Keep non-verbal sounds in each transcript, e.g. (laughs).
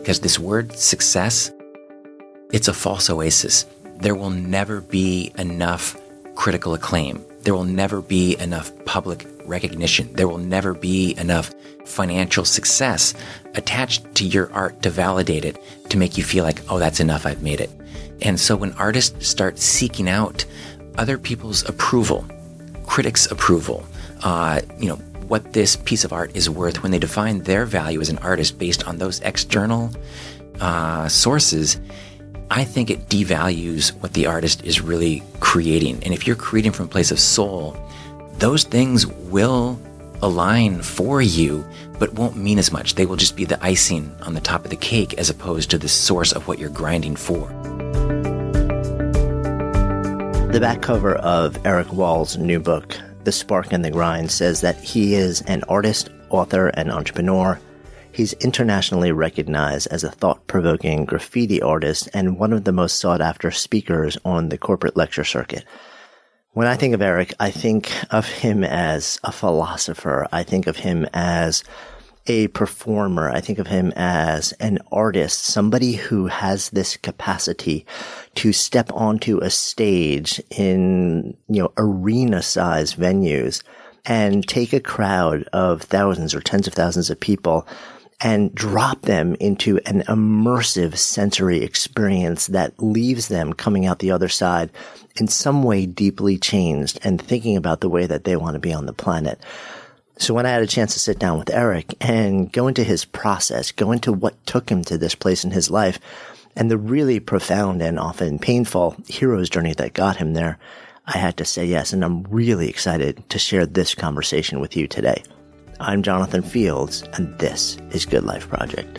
because this word success, it's a false oasis. There will never be enough critical acclaim. There will never be enough public recognition. There will never be enough financial success attached to your art to validate it, to make you feel like, oh, that's enough, I've made it. And so when artists start seeking out other people's approval, critics' approval, uh, you know, what this piece of art is worth, when they define their value as an artist based on those external uh, sources, I think it devalues what the artist is really creating. And if you're creating from a place of soul, those things will align for you, but won't mean as much. They will just be the icing on the top of the cake as opposed to the source of what you're grinding for. The back cover of Erik Wahl's new book, The Spark and the Grind, says that he is an artist, author, and entrepreneur. He's internationally recognized as a thought provoking graffiti artist and one of the most sought after speakers on the corporate lecture circuit. When I think of Erik, I think of him as a philosopher. I think of him as a performer. I think of him as an artist, somebody who has this capacity to step onto a stage in, you know, arena size venues and take a crowd of thousands or tens of thousands of people and drop them into an immersive sensory experience that leaves them coming out the other side in some way deeply changed and thinking about the way that they want to be on the planet. So when I had a chance to sit down with Erik and go into his process, go into what took him to this place in his life and the really profound and often painful hero's journey that got him there, I had to say yes. And I'm really excited to share this conversation with you today. I'm Jonathan Fields, and this is Good Life Project.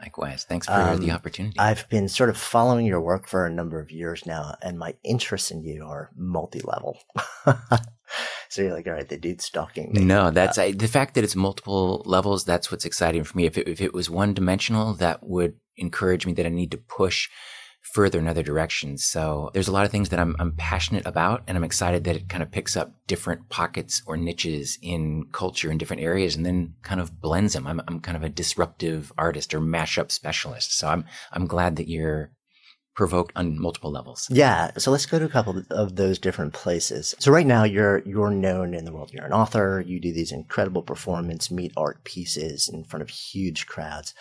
Likewise. Thanks for Um, the opportunity. I've been sort of following your work for a number of years now, and my interests in you are multi level. (laughs) so you're like, all right, the dude's stalking me. no, that's I, the fact that it's multiple levels. That's what's exciting for me. If it, if it was one dimensional, that would encourage me that I need to push further in other directions. So there's a lot of things that I'm, I'm passionate about, and I'm excited that it kind of picks up different pockets or niches in culture in different areas, and then kind of blends them. I'm, I'm kind of a disruptive artist or mashup specialist. So I'm I'm glad that you're provoked on multiple levels. Yeah. So let's go to a couple of those different places. So right now you're, you're known in the world. You're an author. You do these incredible performance meet art pieces in front of huge crowds.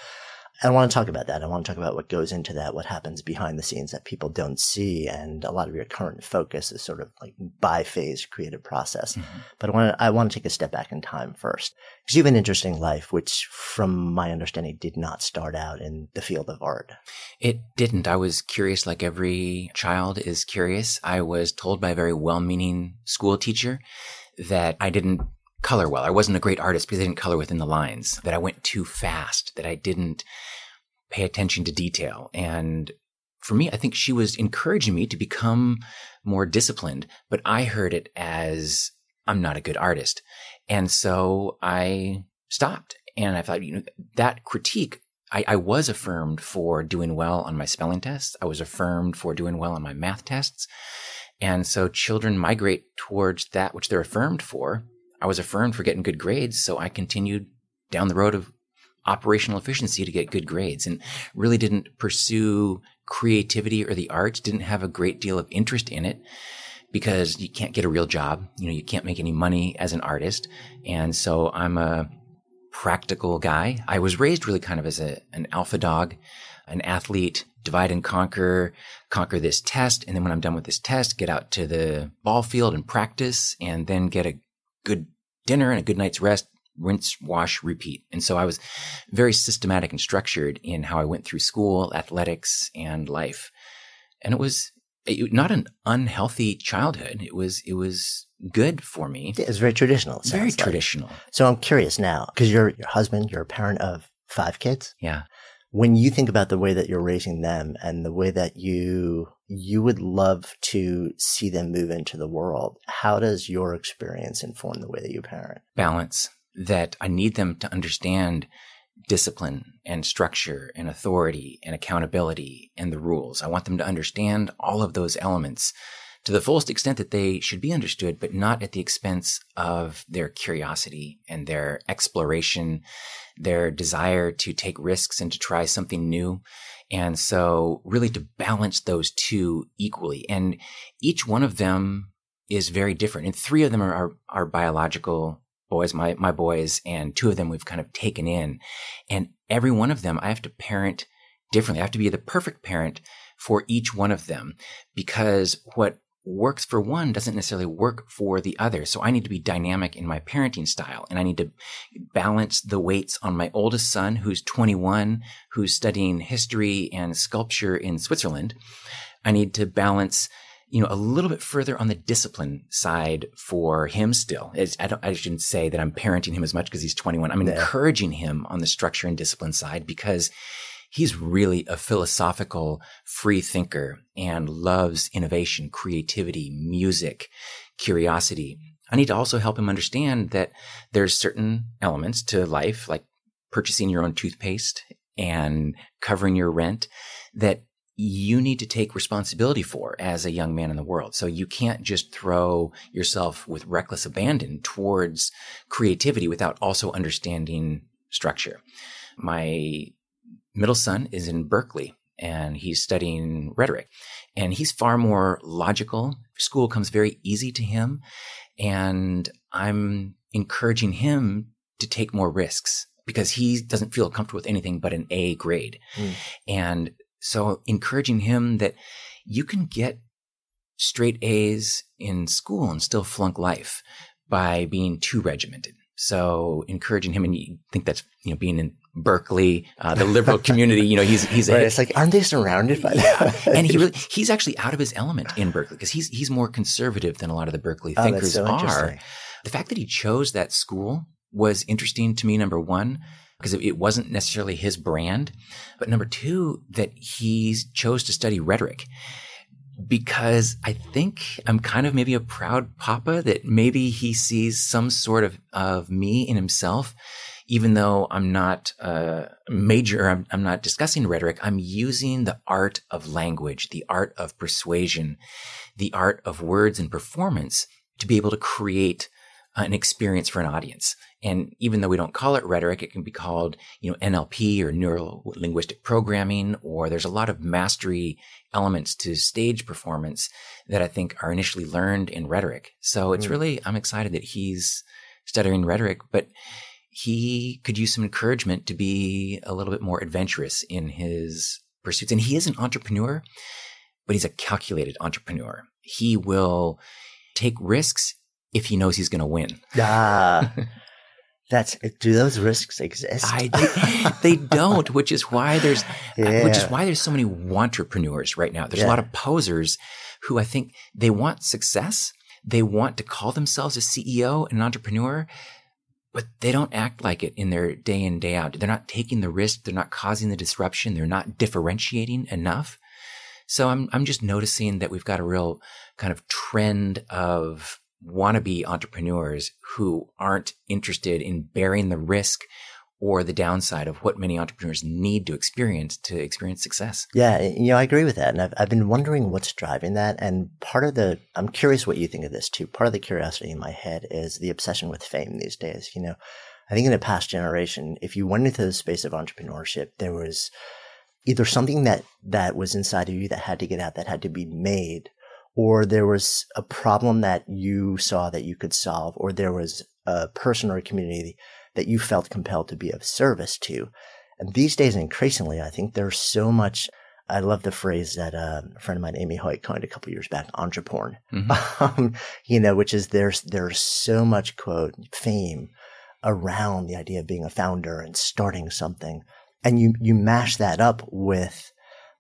I want to talk about that. I want to talk about what goes into that, what happens behind the scenes that people don't see. And a lot of your current focus is sort of like bi-phase creative process. Mm-hmm. But I want to, I want to take a step back in time first because you have an interesting life, which from my understanding did not start out in the field of art. It didn't. I was curious like every child is curious. I was told by a very well-meaning school teacher that I didn't color well. I wasn't a great artist because I didn't color within the lines, that I went too fast, that I didn't pay attention to detail. And for me, I think she was encouraging me to become more disciplined, but I heard it as I'm not a good artist. And so I stopped and I thought, you know, that critique I, I, was affirmed for doing well on my spelling tests. I was affirmed for doing well on my math tests. And so children migrate towards that which they're affirmed for. I was affirmed for getting good grades, so I continued down the road of operational efficiency to get good grades and really didn't pursue creativity or the arts, didn't have a great deal of interest in it because you can't get a real job. You know, you can't make any money as an artist. And so I'm a practical guy. I was raised really kind of as a, an alpha dog, an athlete, divide and conquer, conquer this test. And then when I'm done with this test, get out to the ball field and practice and then get a good dinner and a good night's rest, rinse, wash, repeat. And so I was very systematic and structured in how I went through school, athletics, and life. And it was not an unhealthy childhood. It was, it was good for me. It was very traditional. Very like. traditional. So I'm curious now, because you're your husband, you're a parent of five kids. Yeah when you think about the way that you're raising them and the way that you you would love to see them move into the world how does your experience inform the way that you parent? Balance that i need them to understand discipline and structure and authority and accountability and the rules. I want them to understand all of those elements to the fullest extent that they should be understood, but not at the expense of their curiosity and their exploration, their desire to take risks and to try something new. And so really to balance those two equally. And each one of them is very different. And three of them are, are, biological boys, my, my boys, and two of them we've kind of taken in. And every one of them I have to parent differently. I have to be the perfect parent for each one of them because what works for one doesn't necessarily work for the other. So I need to be dynamic in my parenting style and I need to balance the weights on my oldest son, who's 21, who's studying history and sculpture in Switzerland. I need to balance you know, a little bit further on the discipline side for him still. I, I, shouldn't say that I'm parenting him as much because he's 21. I'm yeah. encouraging him on the structure and discipline side because he's really a philosophical free thinker and loves innovation, creativity, music, curiosity. I need to also help him understand that there's certain elements to life, like purchasing your own toothpaste and covering your rent that you need to take responsibility for as a young man in the world. So you can't just throw yourself with reckless abandon towards creativity without also understanding structure. My middle son is in Berkeley and he's studying rhetoric and he's far more logical. School comes very easy to him. And I'm encouraging him to take more risks because he doesn't feel comfortable with anything but an A grade. Mm. And so encouraging him that you can get straight A's in school and still flunk life by being too regimented. So encouraging him, and you think that's you know being in Berkeley, uh, the liberal community. You know, he's he's right. A, it's like aren't they surrounded by yeah. that? and he really he's actually out of his element in Berkeley because he's he's more conservative than a lot of the Berkeley oh, thinkers so are. The fact that he chose that school was interesting to me. Number one, because it, it wasn't necessarily his brand, but number two, that he chose to study rhetoric because I think I'm kind of maybe a proud papa that maybe he sees some sort of, of me in himself. Even though I'm not a major, I'm, I'm not discussing rhetoric. I'm using the art of language, the art of persuasion, the art of words and performance to be able to create an experience for an audience. And even though we don't call it rhetoric, it can be called, you know, NLP or neuro linguistic programming, or there's a lot of mastery elements to stage performance that I think are initially learned in rhetoric. So it's mm. really, I'm excited that he's stuttering rhetoric, but he could use some encouragement to be a little bit more adventurous in his pursuits. And he is an entrepreneur, but he's a calculated entrepreneur. He will take risks if he knows he's going to win. Ah. (laughs) That's do those risks exist? I, they, they, (laughs) don't, which is why there's yeah. which is why there's so many entrepreneurs right now. There's yeah. a lot of posers who I think they want success. They want to call themselves a CEO and an entrepreneur, but they don't act like it in their day in, day out. They're not taking the risk. They're not causing the disruption. They're not differentiating enough. So I'm, I'm just noticing that we've got a real kind of trend of wannabe entrepreneurs who aren't interested in bearing the risk or the downside of what many entrepreneurs need to experience to experience success. Yeah, you know, I agree with that. And I've, I've been wondering what's driving that. And part of the, I'm curious what you think of this too. Part of the curiosity in my head is the obsession with fame these days. You know, I think in the past generation, if you went into the space of entrepreneurship, there was either something that, that was inside of you that had to get out, that had to be made, or there was a problem that you saw that you could solve, or there was a person or a community that you felt compelled to be of service to. And these days, increasingly, I think there's so much. I love the phrase that uh, a friend of mine, Amy Hoy, coined a couple years back, entreporn. Mm-hmm. (laughs) Um, you know, which is there's there's so much quote fame around the idea of being a founder and starting something, and you you mash that up with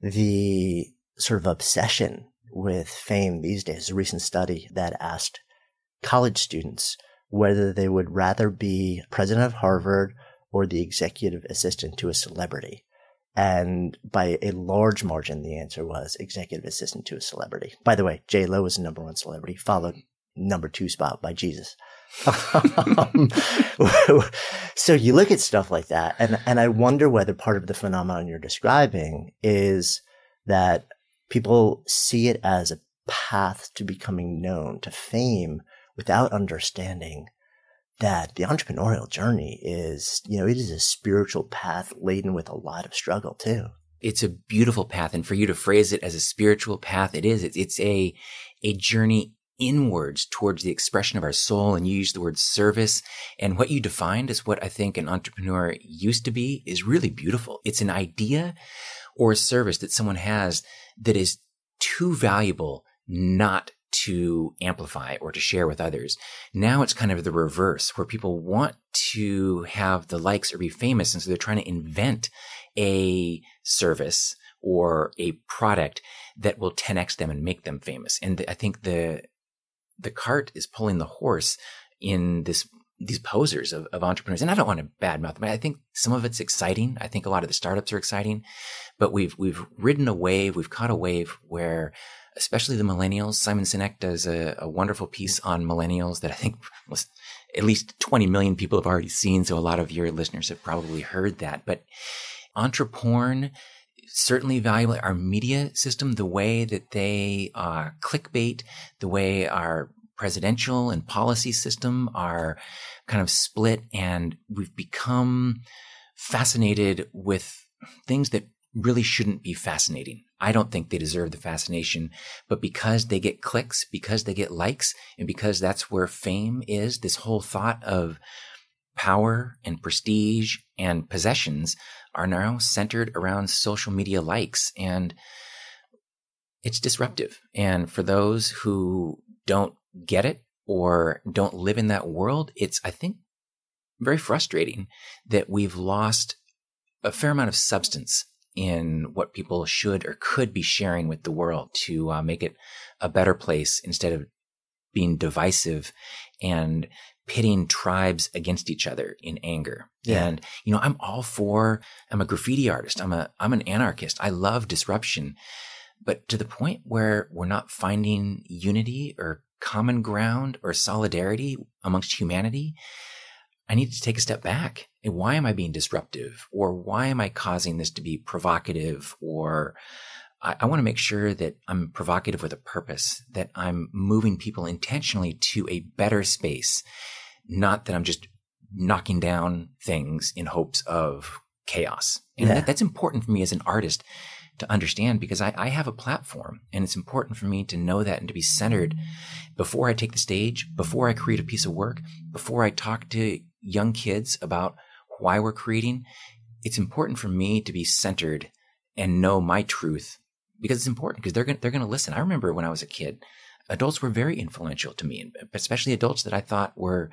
the sort of obsession with fame these days. A recent study that asked college students whether they would rather be president of Harvard or the executive assistant to a celebrity. And by a large margin, the answer was executive assistant to a celebrity. By the way, J Lo was the number one celebrity, followed number two spot by Jesus. (laughs) (laughs) so you look at stuff like that, and and I wonder whether part of the phenomenon you're describing is that people see it as a path to becoming known, to fame, without understanding that the entrepreneurial journey is, you know, it is a spiritual path laden with a lot of struggle too. It's a beautiful path. And for you to phrase it as a spiritual path, it is. It's, it's a, a journey inwards towards the expression of our soul. And you use the word service. And what you defined as what I think an entrepreneur used to be is really beautiful. It's an idea or a service that someone has that is too valuable not to amplify or to share with others. Now it's kind of the reverse where people want to have the likes or be famous. And so they're trying to invent a service or a product that will 10x them and make them famous. And I think the, the cart is pulling the horse in this these posers of, of entrepreneurs. And I don't want to badmouth them. I think some of it's exciting. I think a lot of the startups are exciting, but we've, we've ridden a wave. We've caught a wave where especially the millennials. Simon Sinek does a, a, wonderful piece on millennials that I think (laughs) was at least 20 million people have already seen. So a lot of your listeners have probably heard that. But entreporn, certainly valuable. Our media system, the way that they uh, clickbait, the way our presidential and policy system are kind of split, and we've become fascinated with things that really shouldn't be fascinating. I don't think they deserve the fascination, but because they get clicks, because they get likes, and because that's where fame is, this whole thought of power and prestige and possessions are now centered around social media likes and it's disruptive. And for those who don't get it or don't live in that world, it's, I think, very frustrating that we've lost a fair amount of substance in what people should or could be sharing with the world to uh, make it a better place instead of being divisive and pitting tribes against each other in anger. Yeah. And you know, I'm all for I'm a graffiti artist. I'm a I'm an anarchist. I love disruption. But to the point where we're not finding unity or common ground or solidarity amongst humanity, I need to take a step back. And why am I being disruptive? Or why am I causing this to be provocative? Or I, I want to make sure that I'm provocative with a purpose, that I'm moving people intentionally to a better space. not that I'm just knocking down things in hopes of chaos. And Yeah. that, that's important for me as an artist to understand because I, I have a platform and it's important for me to know that and to be centered before I take the stage, before I create a piece of work, before I talk to young kids about why we're creating. It's important for me to be centered and know my truth because it's important because they're going they're going to listen. I remember when I was a kid, adults were very influential to me, especially adults that I thought were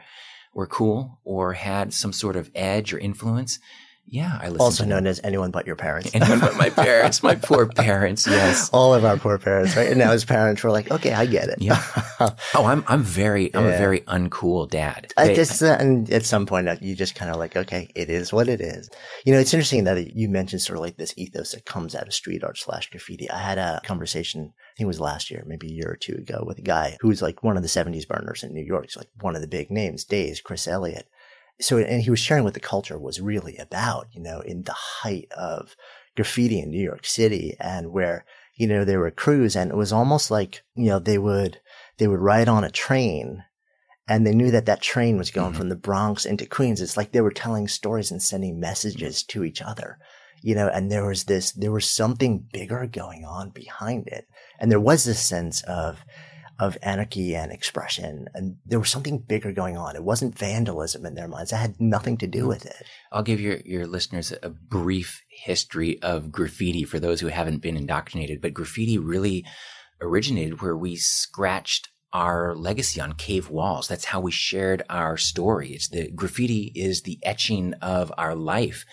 were cool or had some sort of edge or influence. Yeah, I listened. Also known them. as anyone but your parents. anyone but my (laughs) parents, my poor parents. Yes. All of our poor parents, right? And now his parents were like, okay, I get it. Yeah. (laughs) Oh, I'm I'm very I'm Yeah. a very uncool dad. I They- just, uh, and at some point, uh, you just kind of like, okay, it is what it is. You know, it's interesting that you mentioned sort of like this ethos that comes out of street art slash graffiti. I had a conversation, I think it was last year, maybe a year or two ago, with a guy who was like one of the 70s burners in New York. He's like one of the big names, Daze, Chris Ellis. So, and he was sharing what the culture was really about, you know, in the height of graffiti in New York City and where, you know, there were crews and it was almost like, you know, they would, they would ride on a train and they knew that that train was going Mhm. from the Bronx into Queens. It's like they were telling stories and sending messages to each other, you know, and there was this, there was something bigger going on behind it. And there was this sense of, of anarchy and expression. And there was something bigger going on. It wasn't vandalism in their minds. It had nothing to do mm-hmm. with it. I'll give your, your listeners a brief history of graffiti for those who haven't been indoctrinated. But graffiti really originated where we scratched our legacy on cave walls. That's how we shared our story. It's the graffiti is the etching of our life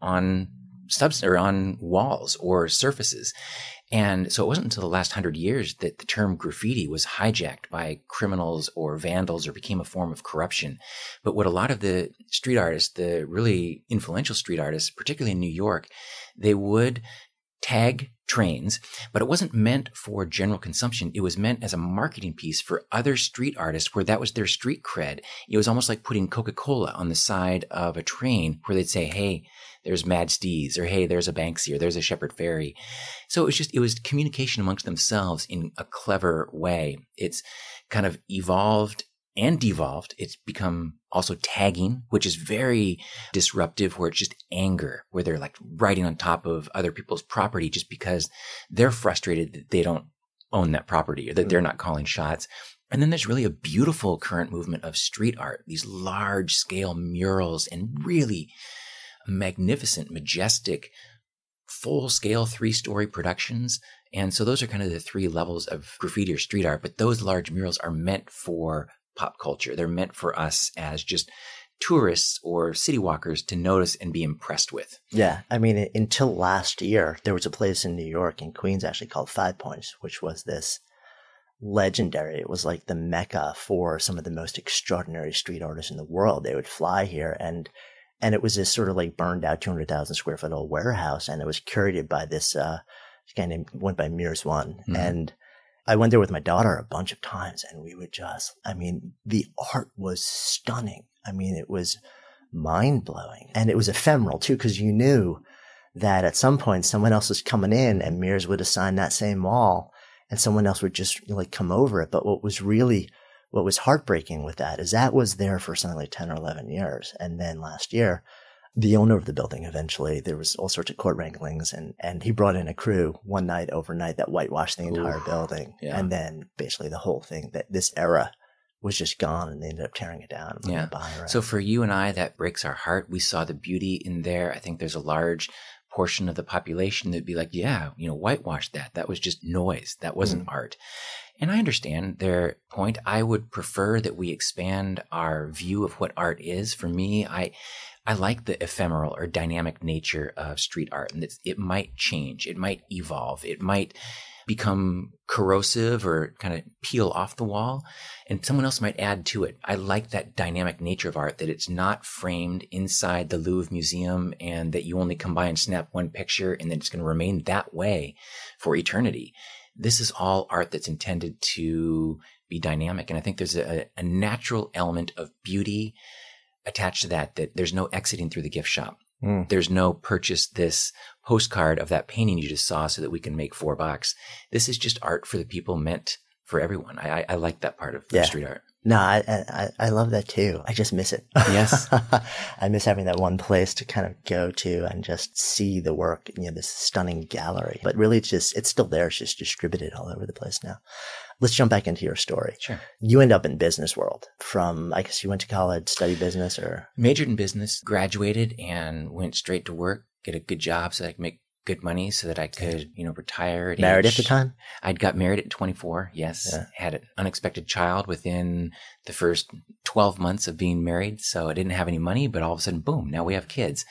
on subs or on walls or surfaces. And so it wasn't until the last hundred years that the term graffiti was hijacked by criminals or vandals or became a form of corruption. But what a lot of the street artists, the really influential street artists, particularly in New York, they would tag trains, but it wasn't meant for general consumption. It was meant as a marketing piece for other street artists where that was their street cred. It was almost like putting Coca-Cola on the side of a train where they'd say, Hey, there's Mad Steez or Hey, there's a Banksy or there's a Shepard Fairey. So it was just, it was communication amongst themselves in a clever way. It's kind of evolved and devolved. It's become also tagging, which is very disruptive, where it's just anger, where they're like riding on top of other people's property just because they're frustrated that they don't own that property or that they're mm. not calling shots. And then there's really a beautiful current movement of street art, these large scale murals and really magnificent, majestic, full scale three story productions. And so those are kind of the three levels of graffiti or street art. But those large murals are meant for pop culture. They're meant for us as just tourists or city walkers to notice and be impressed with. Yeah. I mean, until last year, there was a place in New York in Queens actually called 5Pointz, which was this legendary. It was like the mecca for some of the most extraordinary street artists in the world. They would fly here and and it was this sort of like burned out 200,000 square foot old warehouse. And it was curated by this, uh, guy named, went by Meres One. Mhm. And I went there with my daughter a bunch of times and we would just, I mean, the art was stunning. I mean, it was mind blowing and it was ephemeral too, because you knew that at some point someone else was coming in and Meres would assign that same wall and someone else would just like come over it. But what was really, what was heartbreaking with that is that was there for something like 10 or 11 years. And then last year, the owner of the building eventually, there was all sorts of court wranglings and, and he brought in a crew one night overnight that whitewashed the entire Oof. building. Yeah. And then basically the whole thing that this era was just gone and they ended up tearing it down. Yeah. So for you and I, that breaks our heart. We saw the beauty in there. I think there's a large portion of the population that'd be like, yeah, you know, whitewash that. That was just noise. That wasn't mm. art. And I understand their point. I would prefer that we expand our view of what art is. For me, I, I like the ephemeral or dynamic nature of street art and it might change. It might evolve. It might become corrosive or kind of peel off the wall and someone else might add to it. I like that dynamic nature of art that it's not framed inside the Louvre Museum and that you only come by and snap one picture and then it's going to remain that way for eternity. This is all art that's intended to be dynamic. And I think there's a, a natural element of beauty attached to that, that there's no exiting through the gift shop. Mm. There's no purchase this postcard of that painting you just saw so that we can make four bucks. This is just art for the people meant for everyone. I, I, I like that part of Yeah. street art. No, I, I, I love that too. I just miss it. Yes. (laughs) I miss having that one place to kind of go to and just see the work, you know, this stunning gallery. But really, it's just, it's still there. It's just distributed all over the place now. Let's jump back into your story. Sure. You end up in business world from, I guess you went to college, study business or? Majored in business, graduated and went straight to work, get a good job so I could make good money so that I could, you know, retire. At Married age- at the time? I'd got married at 24. Yes. Yeah. Had an unexpected child within the first 12 months of being married. So I didn't have any money, but all of a sudden, boom, now we have kids.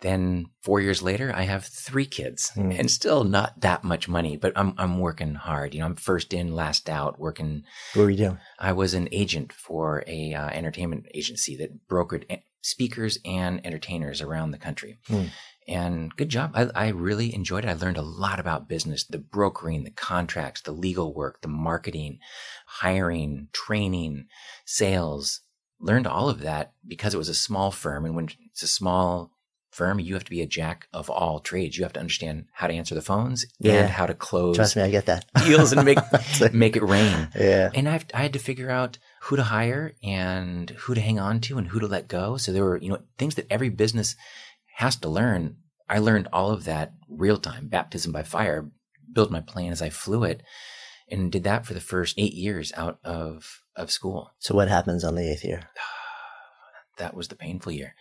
Then four years later, I have three kids Mm. and still not that much money, but I'm, I'm working hard. You know, I'm first in, last out working. What were you doing? I was an agent for a uh, entertainment agency that brokered speakers and entertainers around the country. Hmm. And good job. I, I really enjoyed it. I learned a lot about business, the brokering, the contracts, the legal work, the marketing, hiring, training, sales. Learned all of that because it was a small firm. And when it's a small firm, you have to be a jack of all trades. You have to understand how to answer the phones Yeah. and how to close Trust me, I get that. deals and make (laughs) make it rain. yeah. And I've, I had to figure out who to hire and who to hang on to and who to let go. So there were, you know, things that every business has to learn. I learned all of that real time, baptism by fire, build my plane as I flew it and did that for the first eight years out of, of school. So what happens on the eighth year? (sighs) That was the painful year.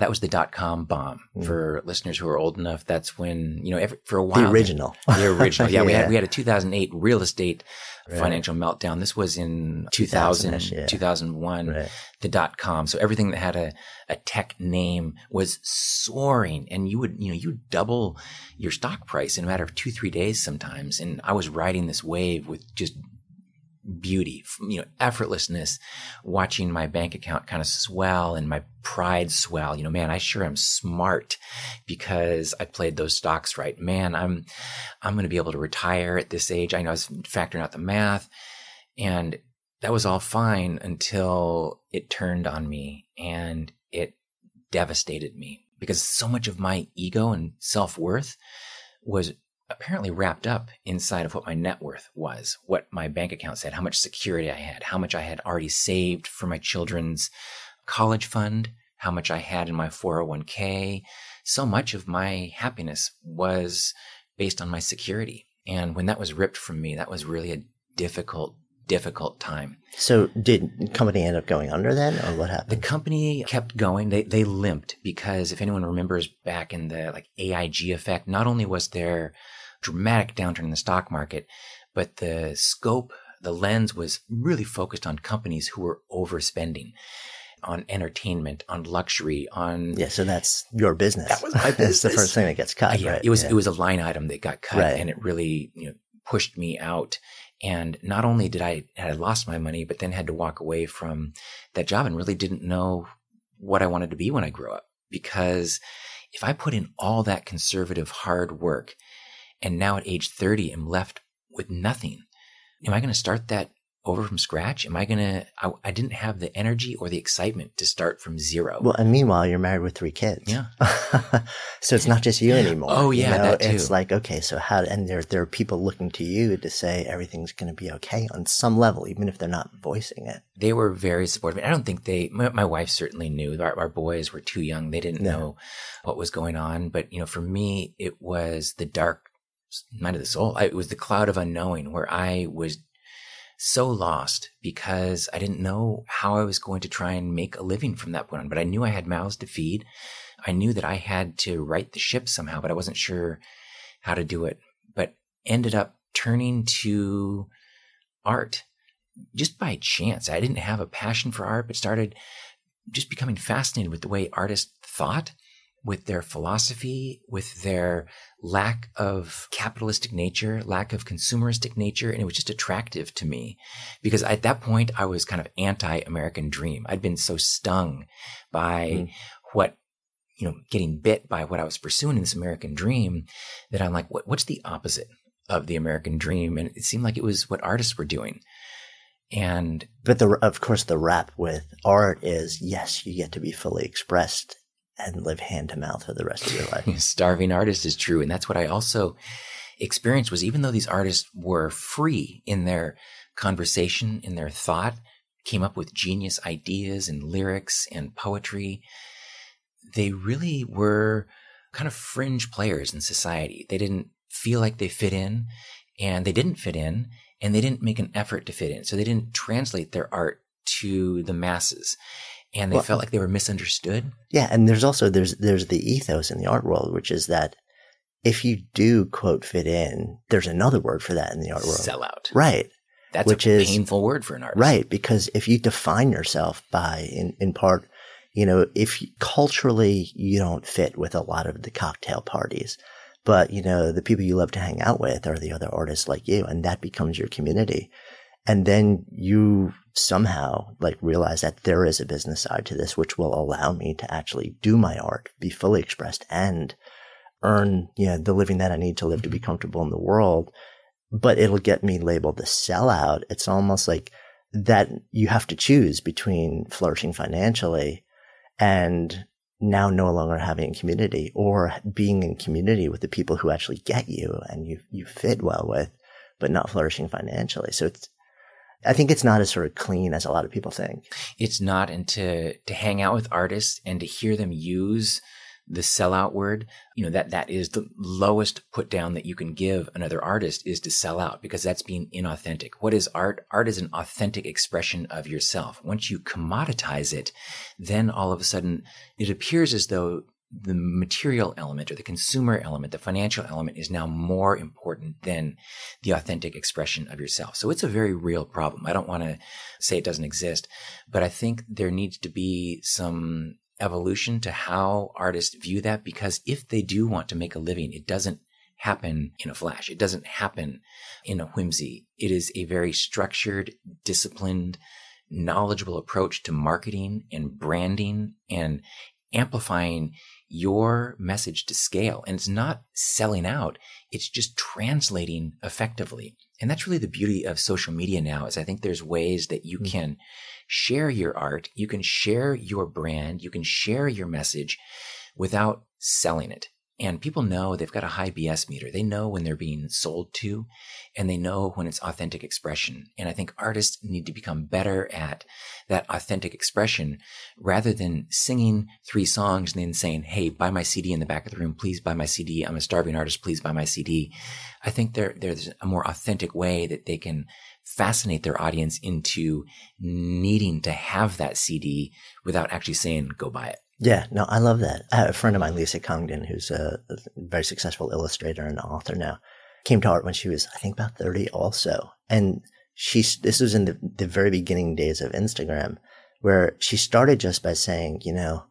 That was the dot com bomb Mm. for listeners who are old enough. That's when, you know, every, for a while. The original. The original. Yeah, we had (laughs) we had a 2008 real estate Right. financial meltdown. This was in 2000, yeah. 2001, Right. the dot com. So everything that had a, a tech name was soaring and you would, you know, you would double your stock price in a matter of two, three days sometimes. And I was riding this wave with just beauty, you know, effortlessness, watching my bank account kind of swell and my pride swell. You know, man, I sure am smart because I played those stocks right. Man, I'm, I'm going to be able to retire at this age. I know I was factoring out the math and that was all fine until it turned on me and it devastated me because so much of my ego and self worth was apparently wrapped up inside of what my net worth was, what my bank account said, how much security I had, how much I had already saved for my children's college fund, how much I had in my 401k. So much of my happiness was based on my security. And when that was ripped from me, that was really a difficult, difficult time. So did the company end up going under then or what happened? The company kept going. They they limped because if anyone remembers back in the like AIG effect, not only was there dramatic downturn in the stock market, but the scope, the lens was really focused on companies who were overspending on entertainment, on luxury, on yeah, so that's your business. That was my (laughs) It's the first thing that gets Uh, cut, yeah, right? it was Yeah. it was a line item that got cut, Right. and it really you know pushed me out. And not only did I had I lost my money, but then had to walk away from that job and really didn't know what I wanted to be when I grew up. Because if I put in all that conservative hard work, and now at age thirty am left with nothing, am I going to start that over from scratch? Am I going to? I, I didn't have the energy or the excitement to start from zero. Well, and meanwhile, you're married with three kids. Yeah. (laughs) so it's not just you anymore. Oh, you yeah, know? that too. It's like, okay, so how, and there, there are people looking to you to say everything's going to be okay on some level, even if they're not voicing it. they were very supportive. I don't think they, my, my wife certainly knew. Our, our boys were too young. They didn't No. know what was going on. But, you know, for me, it was the dark night of the soul. It was the cloud of unknowing where I was so lost because I didn't know how I was going to try and make a living from that point on. But I knew I had mouths to feed. I knew that I had to right the ship somehow, but I wasn't sure how to do it. But ended up turning to art just by chance. I didn't have a passion for art, but started just becoming fascinated with the way artists thought, with their philosophy, with their lack of capitalistic nature, lack of consumeristic nature. And it was just attractive to me because at that point I was kind of anti American dream. I'd been so stung by Mm. what, you know, getting bit by what I was pursuing in this American dream that I'm like, what, what's the opposite of the American dream? And it seemed like it was what artists were doing. And But the, of course, the rap with art is yes, you get to be fully expressed and live hand to mouth for the rest of your (laughs) life. starving artist is true. And that's what I also experienced was even though these artists were free in their conversation, in their thought, came up with genius ideas and lyrics and poetry. They really were kind of fringe players in society. They didn't feel like they fit in and they didn't fit in and they didn't make an effort to fit in. So they didn't translate their art to the masses and they well, felt like they were misunderstood. Yeah. And there's also, there's, there's the ethos in the art world, which is that if you do quote fit in, there's another word for that in the art world. Sellout. Right. That's which a is, painful word for an artist. Right. Because if you define yourself by, in, in part, you know, if culturally you don't fit with a lot of the cocktail parties, but you know, the people you love to hang out with are the other artists like you and that becomes your community. And then you somehow like realize that there is a business side to this, which will allow me to actually do my art, be fully expressed and earn, you know, the living that I need to live to be comfortable in the world. But it'll get me labeled the sellout. It's almost like that you have to choose between flourishing financially and now no longer having a community or being in community with the people who actually get you and you, you fit well with, but not flourishing financially. So it's, I think it's not as sort of clean as a lot of people think. It's not. And to, to hang out with artists and to hear them use the sellout word, you know, that, that is the lowest put down that you can give another artist is to sell out because that's being inauthentic. What is art? Art is an authentic expression of yourself. Once you commoditize it, then all of a sudden it appears as though the material element or the consumer element, the financial element is now more important than the authentic expression of yourself. So it's a very real problem. I don't want to say it doesn't exist, but I think there needs to be some evolution to how artists view that because if they do want to make a living, it doesn't happen in a flash. It doesn't happen in a whimsy. It is a very structured, disciplined, knowledgeable approach to marketing and branding and amplifying your message to scale. And it's not selling out. It's just translating effectively. And that's really the beauty of social media now is I think there's ways that you mm-hmm. can share your art. You can share your brand. You can share your message without selling it. And people know they've got a high BS meter. They know when they're being sold to and they know when it's authentic expression. And I think artists need to become better at that authentic expression rather than singing three songs and then saying, Hey, buy my CD in the back of the room. Please buy my CD. I'm a starving artist. Please buy my CD. I think there, there's a more authentic way that they can fascinate their audience into needing to have that CD without actually saying, go buy it. Yeah, no, I love that. I have a friend of mine, Lisa Congdon, who's a very successful illustrator and author now, came to art when she was, I think, about 30 also. And she, this was in the, the very beginning days of Instagram, where she started just by saying, you know,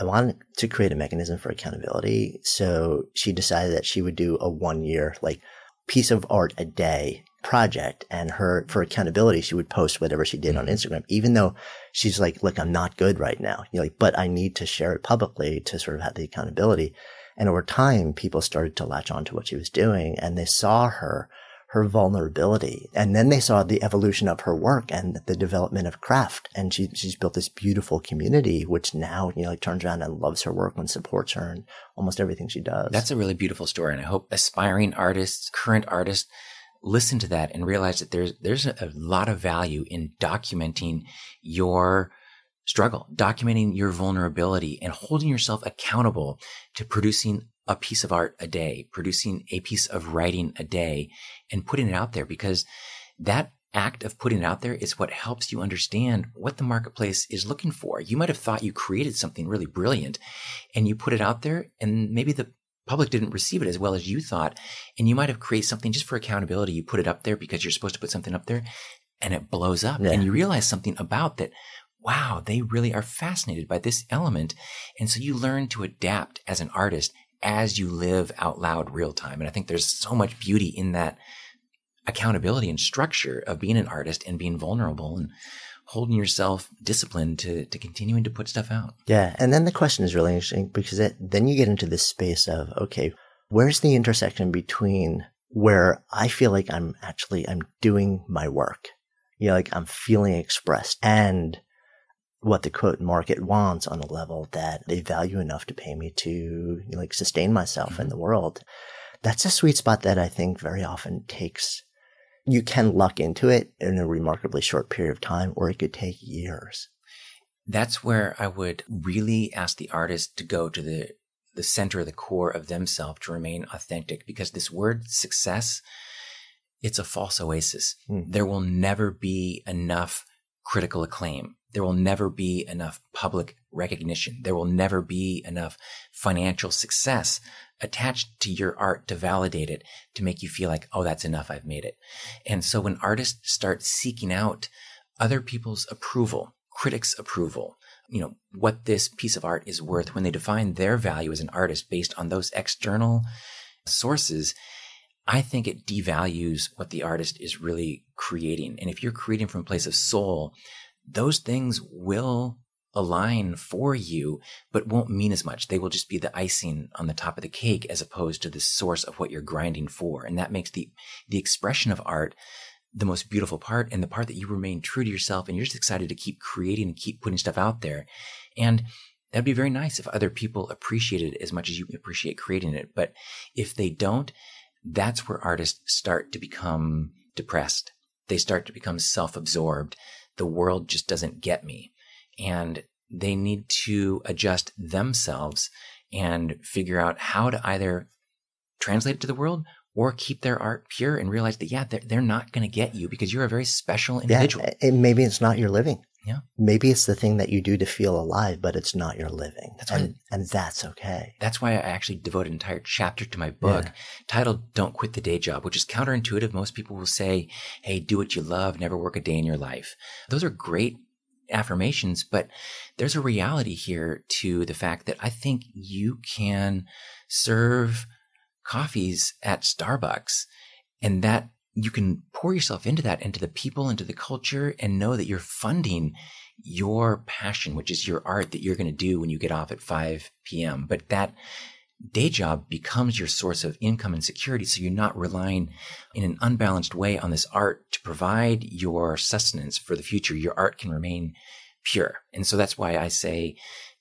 I wanted to create a mechanism for accountability. So she decided that she would do a one year, like, piece of art a day project and her for accountability she would post whatever she did on mm-hmm. instagram even though she's like look i'm not good right now. You know like but i need to share it publicly to sort of have the accountability. And over time people started to latch on to what she was doing and they saw her her vulnerability and then they saw the evolution of her work and the development of craft. And she, she's built this beautiful community which now you know like turns around and loves her work and supports her in almost everything she does. That's a really beautiful story and i hope aspiring artists current artists listen to that and realize that there's there's a lot of value in documenting your struggle, documenting your vulnerability and holding yourself accountable to producing a piece of art a day, producing a piece of writing a day and putting it out there because that act of putting it out there is what helps you understand what the marketplace is looking for. You might have thought you created something really brilliant and you put it out there and maybe the public didn't receive it as well as you thought. And you might have created something just for accountability. You put it up there because you're supposed to put something up there and it blows up yeah. and you realize something about that. Wow, they really are fascinated by this element. And so you learn to adapt as an artist as you live out loud real time. And I think there's so much beauty in that accountability and structure of being an artist and being vulnerable and holding yourself disciplined to, to continuing to put stuff out. Yeah. And then the question is really interesting because it, then you get into this space of, okay, where's the intersection between where I feel like I'm actually, I'm doing my work, you know, like I'm feeling expressed and what the quote market wants on a level that they value enough to pay me to you know, like sustain myself mm-hmm. in the world. That's a sweet spot that I think very often takes you can luck into it in a remarkably short period of time, or it could take years. That's where I would really ask the artist to go to the, the center, the core of themselves to remain authentic because this word success, it's a false oasis. Mm. There will never be enough critical acclaim. There will never be enough public recognition. There will never be enough financial success attached to your art to validate it, to make you feel like, oh, that's enough. I've made it. And so when artists start seeking out other people's approval, critics' approval, you know, what this piece of art is worth, when they define their value as an artist based on those external sources, I think it devalues what the artist is really creating. And if you're creating from a place of soul, those things will align for you, but won't mean as much. They will just be the icing on the top of the cake as opposed to the source of what you're grinding for. And that makes the, the expression of art the most beautiful part and the part that you remain true to yourself and you're just excited to keep creating and keep putting stuff out there. And that'd be very nice if other people appreciated it as much as you appreciate creating it. But if they don't, that's where artists start to become depressed. They start to become self absorbed. The world just doesn't get me and they need to adjust themselves and figure out how to either translate it to the world or keep their art pure and realize that, yeah, they're, they're not going to get you because you're a very special individual. Yeah, and maybe it's not your living. Yeah. Maybe it's the thing that you do to feel alive, but it's not your living. That's and, and that's okay. That's why I actually devote an entire chapter to my book yeah. titled Don't Quit the Day Job, which is counterintuitive. Most people will say, Hey, do what you love, never work a day in your life. Those are great affirmations, but there's a reality here to the fact that I think you can serve coffees at Starbucks and that you can pour yourself into that, into the people, into the culture and know that you're funding your passion, which is your art that you're going to do when you get off at 5 p.m. But that day job becomes your source of income and security. So you're not relying in an unbalanced way on this art to provide your sustenance for the future. Your art can remain pure. And so that's why I say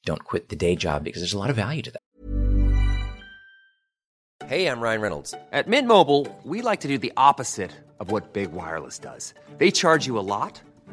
don't quit the day job because there's a lot of value to that. Hey, I'm Ryan Reynolds. At Mint Mobile, we like to do the opposite of what Big Wireless does. They charge you a lot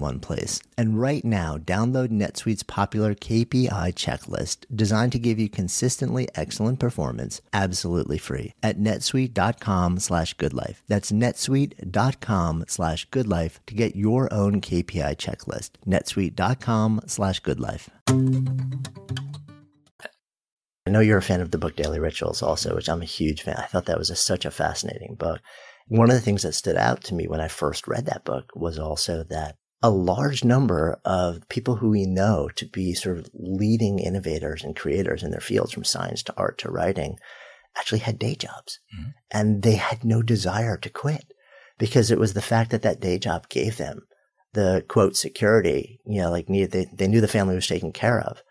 one place. And right now, download NetSuite's popular KPI checklist designed to give you consistently excellent performance absolutely free at netsuite.com slash goodlife. That's netsuite.com slash goodlife to get your own KPI checklist. netsuite.com slash goodlife. I know you're a fan of the book Daily Rituals also, which I'm a huge fan. I thought that was a, such a fascinating book. One of the things that stood out to me when I first read that book was also that a large number of people who we know to be sort of leading innovators and creators in their fields from science to art to writing actually had day jobs mm-hmm. and they had no desire to quit because it was the fact that that day job gave them the quote security, you know, like they, they knew the family was taken care of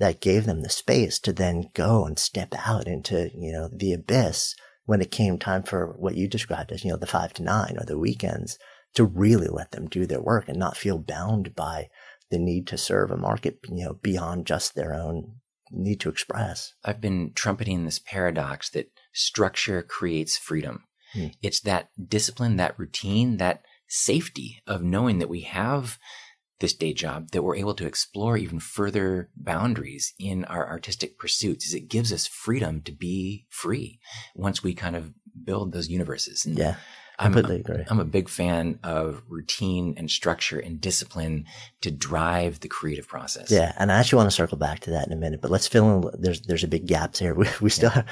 that gave them the space to then go and step out into, you know, the abyss when it came time for what you described as, you know, the five to nine or the weekends to really let them do their work and not feel bound by the need to serve a market, you know, beyond just their own need to express. I've been trumpeting this paradox that structure creates freedom. Hmm. It's that discipline, that routine, that safety of knowing that we have this day job that we're able to explore even further boundaries in our artistic pursuits is it gives us freedom to be free once we kind of build those universes. And yeah. I'm, completely agree. I'm a big fan of routine and structure and discipline to drive the creative process. Yeah, and I actually want to circle back to that in a minute, but let's fill in. There's there's a big gaps here. (laughs) We, we still yeah. have,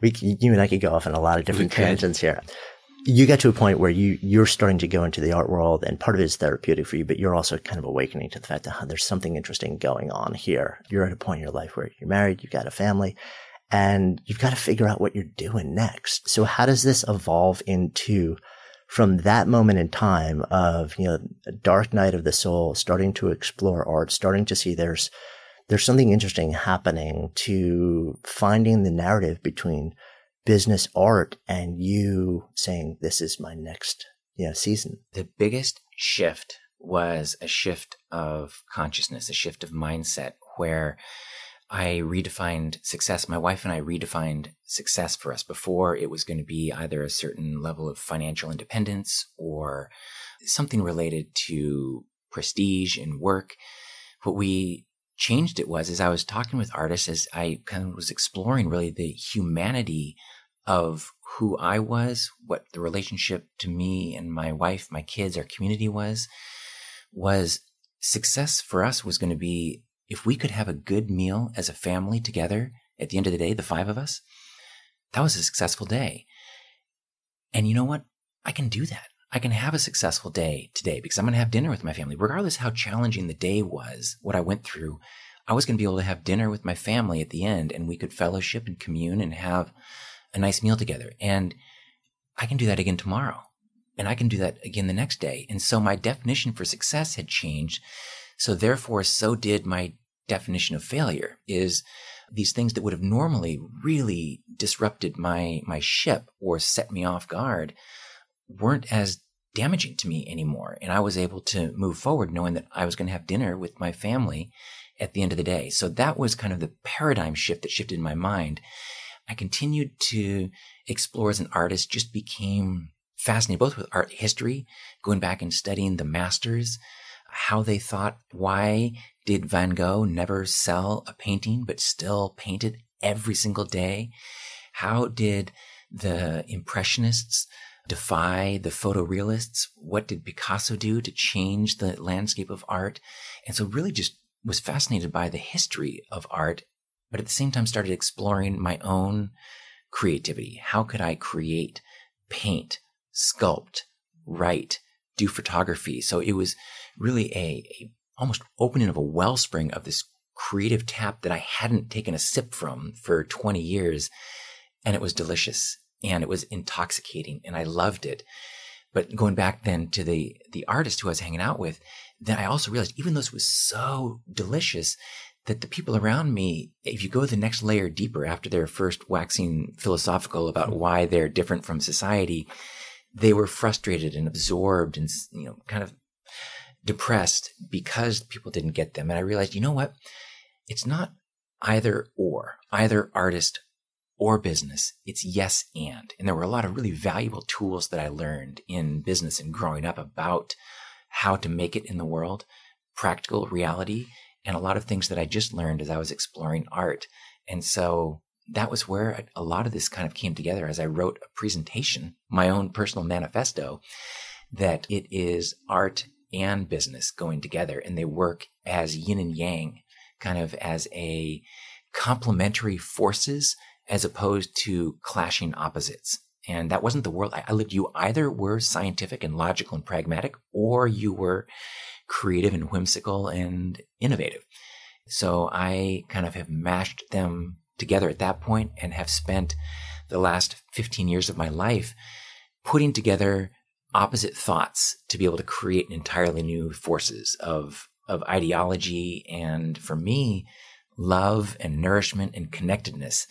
we you and I could go off on a lot of different tangents here. You get to a point where you you're starting to go into the art world, and part of it is therapeutic for you, but you're also kind of awakening to the fact that huh, there's something interesting going on here. You're at a point in your life where you're married, you've got a family, and you've got to figure out what you're doing next. So how does this evolve into from that moment in time of, you know, dark night of the soul, starting to explore art, starting to see there's, there's something interesting happening to finding the narrative between business art and you saying, this is my next, you know, season. The biggest shift was a shift of consciousness, a shift of mindset where I redefined success. My wife and I redefined success for us. Before it was going to be either a certain level of financial independence or something related to prestige and work. What we changed it was as I was talking with artists, as I kind of was exploring really the humanity of who I was, what the relationship to me and my wife, my kids, our community was, was success for us was going to be if we could have a good meal as a family together at the end of the day, the five of us, that was a successful day. And you know what? I can do that. I can have a successful day today because I'm going to have dinner with my family, regardless how challenging the day was, what I went through. I was going to be able to have dinner with my family at the end and we could fellowship and commune and have a nice meal together. And I can do that again tomorrow. And I can do that again the next day. And so my definition for success had changed. So therefore, so did my definition of failure is these things that would have normally really disrupted my my ship or set me off guard weren't as damaging to me anymore. And i was able to move forward knowing that i was going to have dinner with my family at the end of the day. So that was kind of the paradigm shift that shifted in my mind. I continued to explore as an artist just became fascinated both with art history going back and studying the masters how they thought why did Van Gogh never sell a painting but still paint it every single day? How did the Impressionists defy the photorealists? What did Picasso do to change the landscape of art? And so really just was fascinated by the history of art, but at the same time started exploring my own creativity? How could I create, paint, sculpt, write, do photography? So it was really a, a almost opening of a wellspring of this creative tap that I hadn't taken a sip from for 20 years. And it was delicious and it was intoxicating and I loved it. But going back then to the, the artist who I was hanging out with, then I also realized even though this was so delicious, that the people around me, if you go the next layer deeper after they're first waxing philosophical about mm-hmm. why they're different from society, they were frustrated and absorbed and, you know, kind of depressed because people didn't get them. And I realized, you know what? It's not either or, either artist or business. It's yes and. And there were a lot of really valuable tools that I learned in business and growing up about how to make it in the world, practical reality, and a lot of things that I just learned as I was exploring art. And so that was where a lot of this kind of came together as I wrote a presentation, my own personal manifesto, that it is art and business going together and they work as yin and yang, kind of as a complementary forces as opposed to clashing opposites. And that wasn't the world I lived. You either were scientific and logical and pragmatic, or you were creative and whimsical and innovative. So I kind of have mashed them together at that point and have spent the last 15 years of my life putting together opposite thoughts to be able to create entirely new forces of, of ideology and for me, love and nourishment and connectedness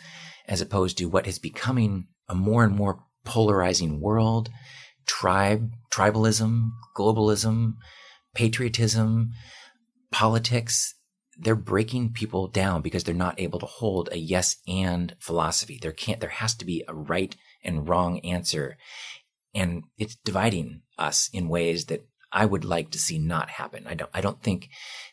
as opposed to what is becoming a more and more polarizing world, tribe, tribalism, globalism, patriotism, politics. They're breaking people down because they're not able to hold a yes and philosophy. There can't, there has to be a right and wrong answer. And it's dividing us in ways that I would like to see not happen. I don't, I don't think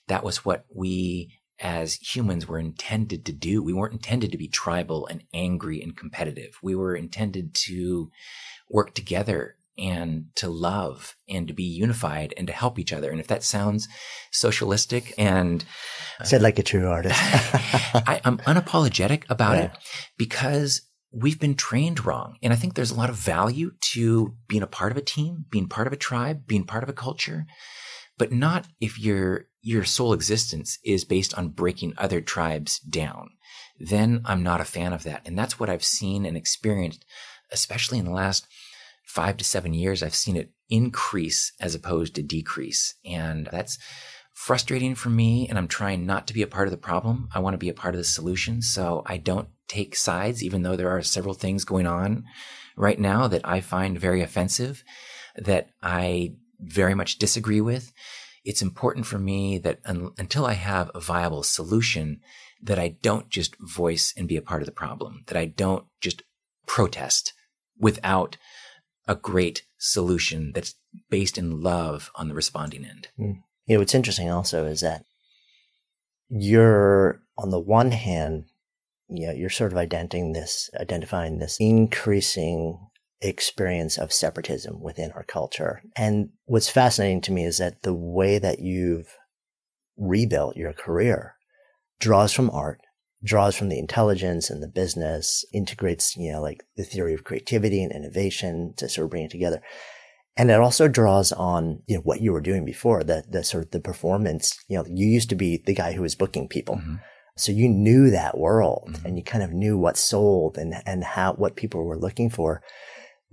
that was what we as humans were intended to do. We weren't intended to be tribal and angry and competitive. We were intended to work together and to love and to be unified and to help each other. And if that sounds socialistic and uh, said like a true artist, (laughs) I, am unapologetic about yeah. it because we've been trained wrong. And I think there's a lot of value to being a part of a team, being part of a tribe, being part of a culture, but not if your your sole existence is based on breaking other tribes down. Then I'm not a fan of that. And that's what I've seen and experienced, especially in the last five to seven years. I've seen it increase as opposed to decrease. And that's frustrating for me. And I'm trying not to be a part of the problem. I want to be a part of the solution. So I don't take sides, even though there are several things going on right now that I find very offensive, that I very much disagree with. It's important for me that un- until I have a viable solution, that I don't just voice and be a part of the problem, that I don't just protest without a great solution that's based in love on the responding end. Mm. You know, what's interesting also is that you're on the one hand, you know, you're sort of identifying this, identifying this increasing experience of separatism within our culture. And what's fascinating to me is that the way that you've rebuilt your career draws from art, draws from the intelligence and the business, integrates, you know, like the theory of creativity and innovation to sort of bring it together. And it also draws on, you know, what you were doing before, the, the sort of the performance, you know, you used to be the guy who was booking people. Mm-hmm. So you knew that world mm-hmm. and you kind of knew what sold and, and how, what people were looking for.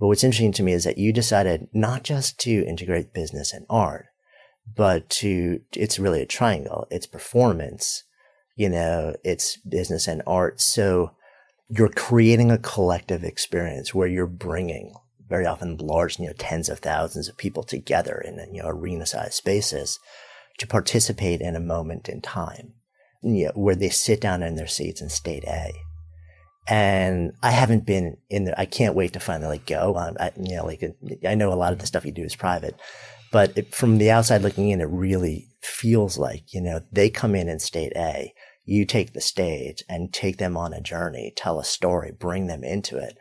But what's interesting to me is that you decided not just to integrate business and art, but to, it's really a triangle. It's performance, you know, it's business and art. So you're creating a collective experience where you're bringing very often large, you know, tens of thousands of people together in, you know, arena sized spaces to participate in a moment in time, you know, where they sit down in their seats in state A and I haven't been in there. I can't wait to finally like go. Um, I, you know, like I know a lot of the stuff you do is private, but it, from the outside looking in, it really feels like you know they come in in state A. You take the stage and take them on a journey, tell a story, bring them into it,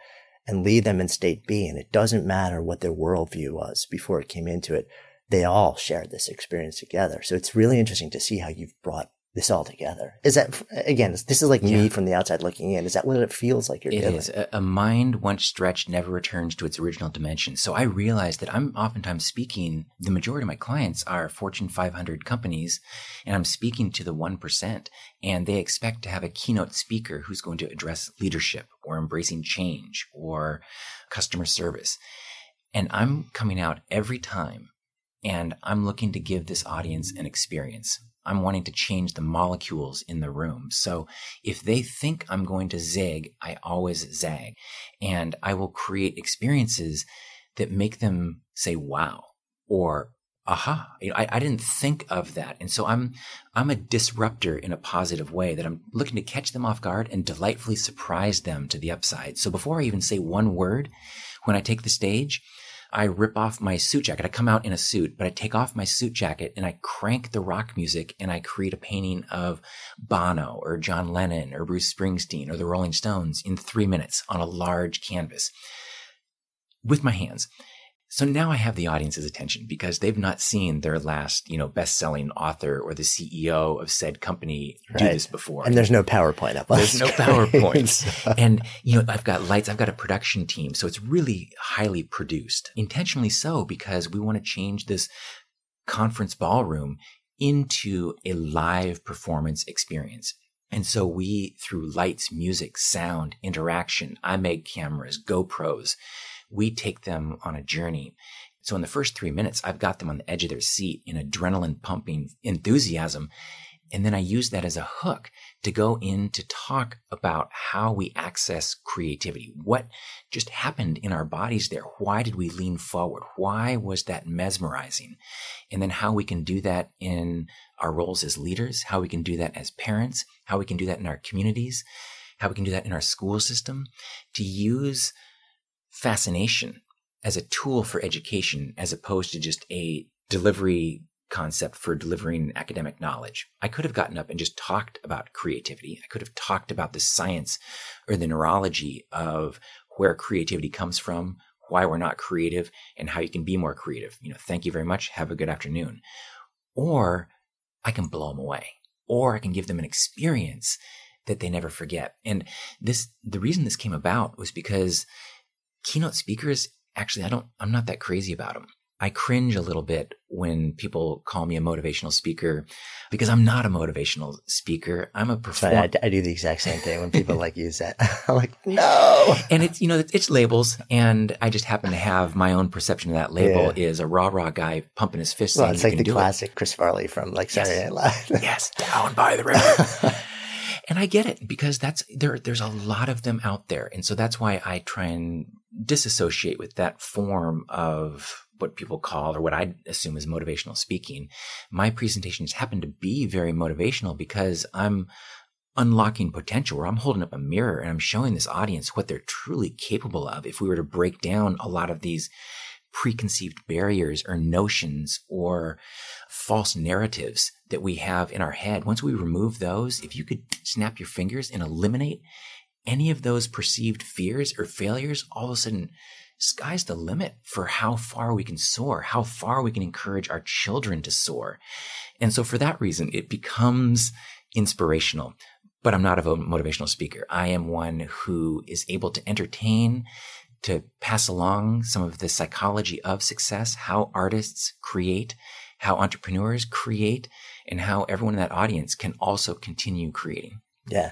and leave them in state B. And it doesn't matter what their worldview was before it came into it. They all shared this experience together. So it's really interesting to see how you've brought this all together? Is that again? This is like Yeah. me from the outside looking in. Is that what it feels like you're It doing? is. A, a mind once stretched never returns to its original dimension. So I realize that I'm oftentimes speaking, the majority of my clients are Fortune 500 companies, and I'm speaking to the 1%, and they expect to have a keynote speaker who's going to address leadership or embracing change or customer service. And I'm coming out every time and I'm looking to give this audience an experience. I'm wanting to change the molecules in the room. So if they think I'm going to zig, I always zag. And I will create experiences that make them say, wow, or aha. You know, I, I didn't think of that. And so I'm, I'm a disruptor in a positive way that I'm looking to catch them off guard and delightfully surprise them to the upside. So before I even say one word, when I take the stage, I rip off my suit jacket. I come out in a suit, but I take off my suit jacket and I crank the rock music and I create a painting of Bono or John Lennon or Bruce Springsteen or the Rolling Stones in three minutes on a large canvas with my hands. So now I have the audience's attention because they've not seen their last, you know, best-selling author or the CEO of said company do this before. and there's no PowerPoint up. There's no screen. PowerPoints. (laughs) And, you know, I've got lights, I've got a production team. So it's really highly produced, intentionally so, because we want to change this conference ballroom into a live performance experience. And so we, through lights, music, sound, interaction, I make cameras, GoPros, we take them on a journey. So in the first three minutes, I've got them on the edge of their seat in adrenaline pumping enthusiasm. And then I use that as a hook to go in to talk about how we access creativity. What just happened in our bodies there? Why did we lean forward? Why was that mesmerizing? And then how we can do that in our roles as leaders, how we can do that as parents, how we can do that in our communities, how we can do that in our school system to use fascination as a tool for education as opposed to just a delivery concept for delivering academic knowledge. I could have gotten up and just talked about creativity. I could have talked about the science or the neurology of where creativity comes from, why we're not creative, and how you can be more creative. You know, thank you very much. Have a good afternoon. Or I can blow them away. Or I can give them an experience that they never forget. And this, the reason this came about was because keynote speakers, actually, I don't, I'm not that crazy about them. I cringe a little bit when people call me a motivational speaker because I'm not a motivational speaker. I'm a performer. I, I do the exact same thing when people (laughs) like use that. (laughs) I'm like, no. and it's you know it's, it's labels and i just happen to have my own perception of that label is a rah rah guy pumping his fist Well, it's like the classic Chris Farley from like Saturday Night Live. (laughs) yes down by the river and i get it because that's there there's a lot of them out there and so that's why i try and disassociate with that form of what people call or what I assume is motivational speaking. My presentations happen to be very motivational because I'm unlocking potential where I'm holding up a mirror and I'm showing this audience what they're truly capable of if we were to break down a lot of these preconceived barriers or notions or false narratives that we have in our head. Once we remove those, if you could snap your fingers and eliminate any of those perceived fears or failures, all of a sudden, sky's the limit for how far we can soar, how far we can encourage our children to soar. And so for that reason, it becomes inspirational. But I'm not a motivational speaker. I am one who is able to entertain, to pass along some of the psychology of success, how artists create, how entrepreneurs create, and how everyone in that audience can also continue creating. Yeah.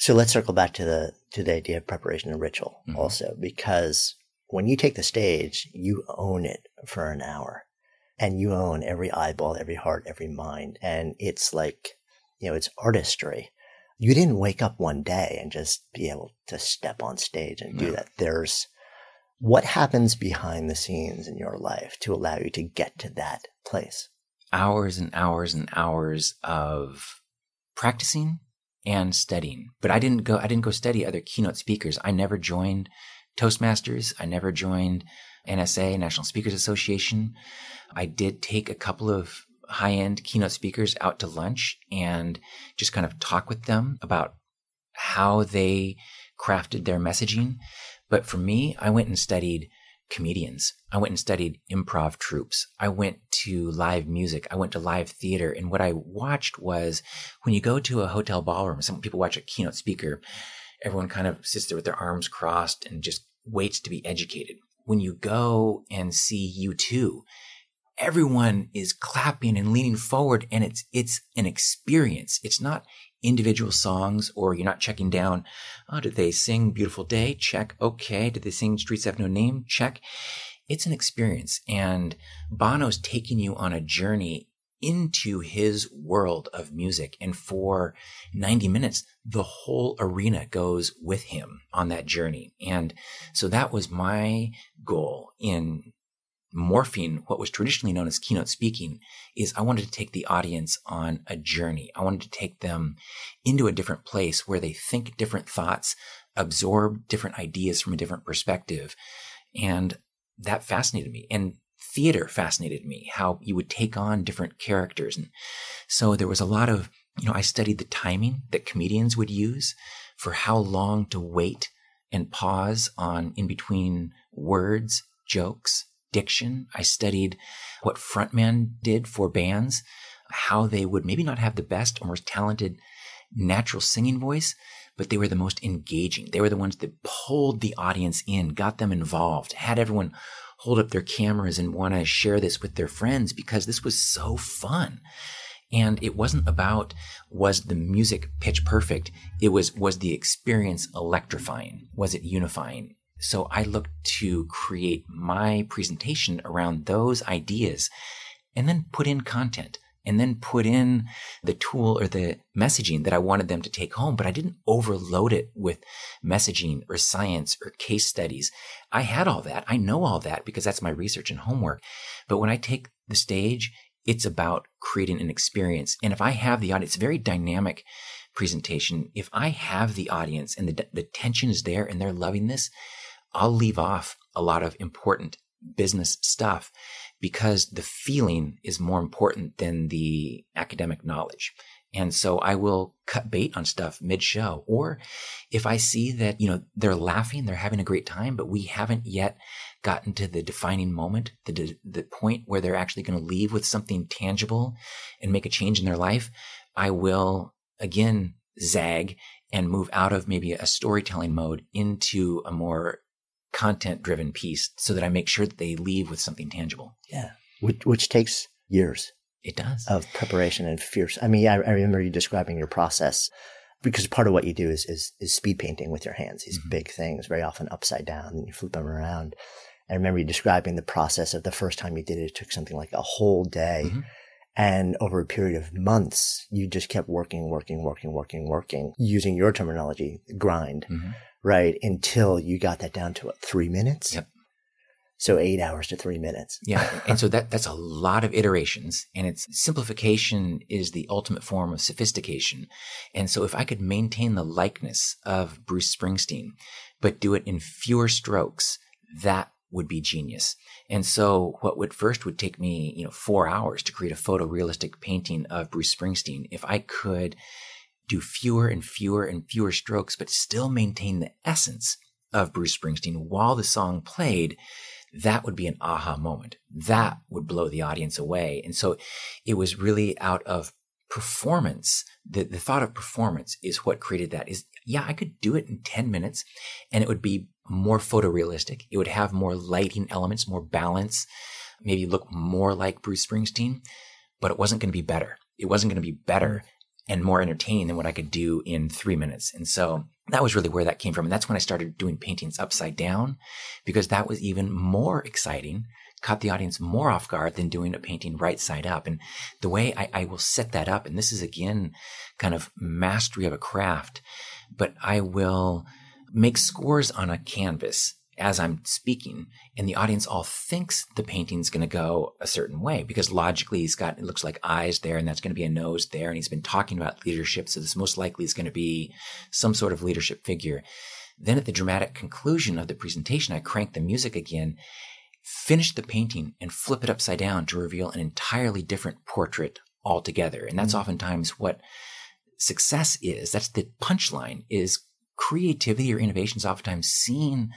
So let's circle back to the to the idea of preparation and ritual Mhm. also, because when you take the stage, you own it for an hour, and you own every eyeball, every heart, every mind, and it's like you know, it's artistry. You didn't wake up one day and just be able to step on stage and do that. There's what happens behind the scenes in your life to allow you to get to that place. hours and hours and hours of practicing and studying. But I didn't go I didn't go study other keynote speakers. I never joined Toastmasters. I never joined NSA, National Speakers Association. I did take a couple of high-end keynote speakers out to lunch and just kind of talk with them about how they crafted their messaging. But for me, I went and studied comedians. I went and studied improv troupes. I went to live music. I went to live theater. And what I watched was when you go to a hotel ballroom, some people watch a keynote speaker, everyone kind of sits there with their arms crossed and just waits to be educated. When you go and see U2 everyone is clapping and leaning forward and it's, it's an experience. It's not individual songs or you're not checking down, oh, did they sing Beautiful Day? Check. Okay. Did they sing Streets Have No Name? Check. It's an experience. And Bono's taking you on a journey into his world of music. And for 90 minutes, the whole arena goes with him on that journey. And so that was my goal in morphing what was traditionally known as keynote speaking is I wanted to take the audience on a journey. I wanted to take them into a different place where they think different thoughts, absorb different ideas from a different perspective. And that fascinated me. And theater fascinated me, how you would take on different characters. And so there was a lot of, you know, I studied the timing that comedians would use for how long to wait and pause on in between words, jokes, diction. I studied what frontmen did for bands, how they would maybe not have the best or most talented natural singing voice, but they were the most engaging. They were the ones that pulled the audience in, got them involved, had everyone hold up their cameras and want to share this with their friends because this was so fun. And it wasn't about was the music pitch perfect. It was was the experience electrifying? Was it unifying? So I look to create my presentation around those ideas and then put in content and then put in the tool or the messaging that I wanted them to take home, but I didn't overload it with messaging or science or case studies. I had all that. I know all that because that's my research and homework. But when I take the stage, it's about creating an experience. And if I have the audience, very dynamic presentation. If I have the audience and the, the tension is there and they're loving this, I'll leave off a lot of important business stuff because the feeling is more important than the academic knowledge. And so I will cut bait on stuff mid show. Or if I see that, you know, they're laughing, they're having a great time, but we haven't yet gotten to the defining moment, the, the point where they're actually going to leave with something tangible and make a change in their life, I will again zag and move out of maybe a storytelling mode into a more content driven piece so that I make sure that they leave with something tangible. Yeah. Which, which takes years. It does. Of preparation and fierce. I mean, I, I remember you describing your process because part of what you do is, is, is speed painting with your hands, these mm-hmm. big things, very often upside down and you flip them around. I remember you describing the process of the first time you did it. It took something like a whole day. Mm-hmm. And over a period of months, you just kept working, working, working, working, working, using your terminology, grind, mm-hmm. Right? Until you got that down to what, three minutes? Yep. So eight hours to three minutes. yeah. (laughs) And so that, that's a lot of iterations and it's simplification is the ultimate form of sophistication. And so if I could maintain the likeness of Bruce Springsteen, but do it in fewer strokes, that would be genius. And so what would first would take me, you know, four hours to create a photorealistic painting of Bruce Springsteen. If I could do fewer and fewer and fewer strokes, but still maintain the essence of Bruce Springsteen while the song played, that would be an aha moment. That would blow the audience away. And so it was really out of performance. The, the thought of performance is what created that is, yeah, I could do it in 10 minutes and it would be more photorealistic. It would have more lighting elements, more balance, maybe look more like Bruce Springsteen, but it wasn't going to be better. It wasn't going to be better and more entertaining than what I could do in three minutes. And so that was really where that came from. And that's when I started doing paintings upside down because that was even more exciting, caught the audience more off guard than doing a painting right side up. And the way I, I will set that up, and this is again kind of mastery of a craft, but I will make scores on a canvas as I'm speaking, and the audience all thinks the painting's going to go a certain way because logically he's got, it looks like eyes there, and that's going to be a nose there, and he's been talking about leadership, so this most likely is going to be some sort of leadership figure. Then at the dramatic conclusion of the presentation, I crank the music again, finish the painting, and flip it upside down to reveal an entirely different portrait altogether. And that's mm-hmm. oftentimes what success is. That's the punchline is creativity or innovation is oftentimes seen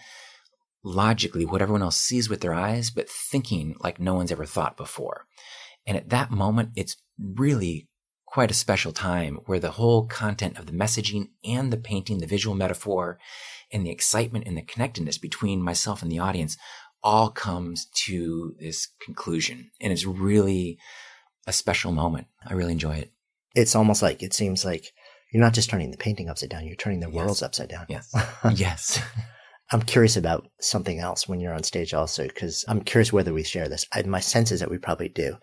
logically what everyone else sees with their eyes, but thinking like no one's ever thought before. And at that moment, it's really quite a special time where the whole content of the messaging and the painting, the visual metaphor, and the excitement and the connectedness between myself and the audience all comes to this conclusion. And it's really a special moment. I really enjoy it. It's almost like it seems like you're not just turning the painting upside down, you're turning the yes. worlds upside down. Yes. (laughs) yes. (laughs) I'm curious about something else when you're on stage also, because I'm curious whether we share this. I, my sense is that we probably do.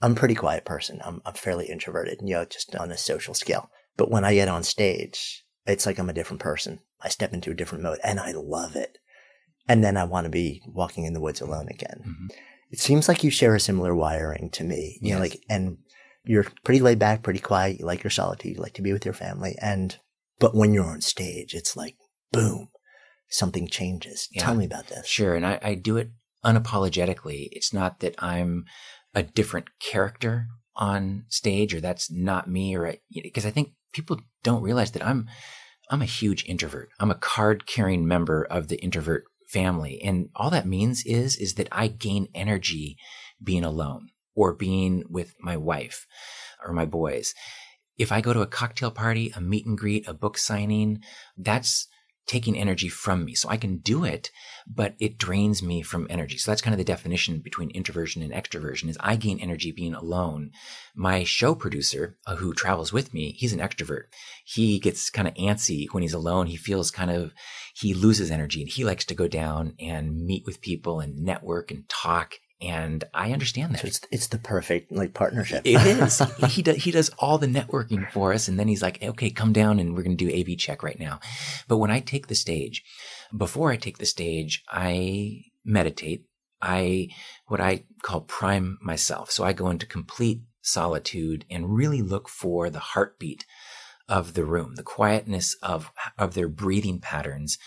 I'm a pretty quiet person. I'm, I'm fairly introverted, you know, just on a social scale. But when I get on stage, it's like I'm a different person. I step into a different mode and I love it. And then I want to be walking in the woods alone again. Mm-hmm. It seems like you share a similar wiring to me, you yes. know, like, and you're pretty laid back, pretty quiet. You like your solitude. You like to be with your family. And, but when you're on stage, it's like, boom, something changes. Yeah. Tell me about this. Sure. And I, I do it unapologetically. It's not that I'm a different character on stage or that's not me or because I think people don't realize that I'm, I'm a huge introvert. I'm a card carrying member of the introvert family. And all that means is, is that I gain energy being alone or being with my wife or my boys. If I go to a cocktail party, a meet and greet, a book signing, that's taking energy from me. So I can do it, but it drains me from energy. So that's kind of the definition between introversion and extroversion is I gain energy being alone. My show producer uh, who travels with me, he's an extrovert. He gets kind of antsy when he's alone. He feels kind of, he loses energy and he likes to go down and meet with people and network and talk and I understand that. So it's it's the perfect like partnership. it (laughs) is. he does he does all the networking for us, and then he's like, "Okay, come down, and we're going to do AV check right now." But when I take the stage, before I take the stage, I meditate. I what I call prime myself. So I go into complete solitude and really look for the heartbeat of the room, the quietness of of their breathing patterns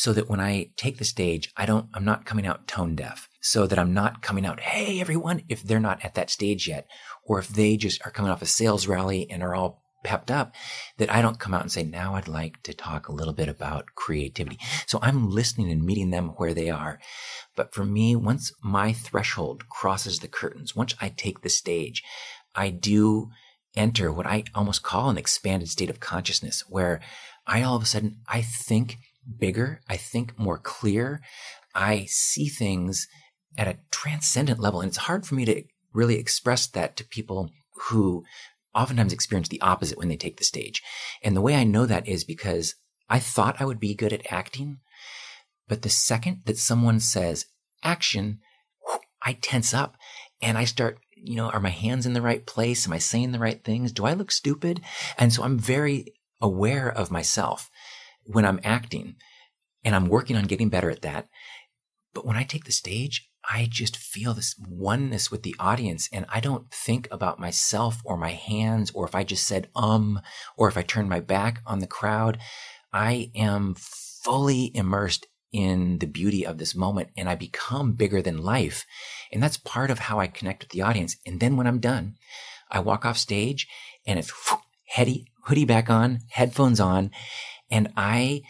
so that when I take the stage, I don't, I'm not coming out tone deaf so that I'm not coming out, Hey, everyone, if they're not at that stage yet, or if they just are coming off a sales rally and are all pepped up, that I don't come out and say, now I'd like to talk a little bit about creativity. So I'm listening and meeting them where they are. But for me, once my threshold crosses the curtains, once I take the stage, I do enter what I almost call an expanded state of consciousness where I all of a sudden, I think bigger. I think more clear. I see things at a transcendent level. And it's hard for me to really express that to people who oftentimes experience the opposite when they take the stage. And the way I know that is because I thought I would be good at acting. But the second that someone says action, I tense up and I start, you know, are my hands in the right place? Am I saying the right things? Do I look stupid? And so I'm very aware of myself when I'm acting and I'm working on getting better at that. But when I take the stage, I just feel this oneness with the audience and I don't think about myself or my hands or if I just said um or if I turn my back on the crowd. I am fully immersed in the beauty of this moment and I become bigger than life. And that's part of how I connect with the audience. And then when I'm done, I walk off stage and it's heady, hoodie back on, headphones on, and I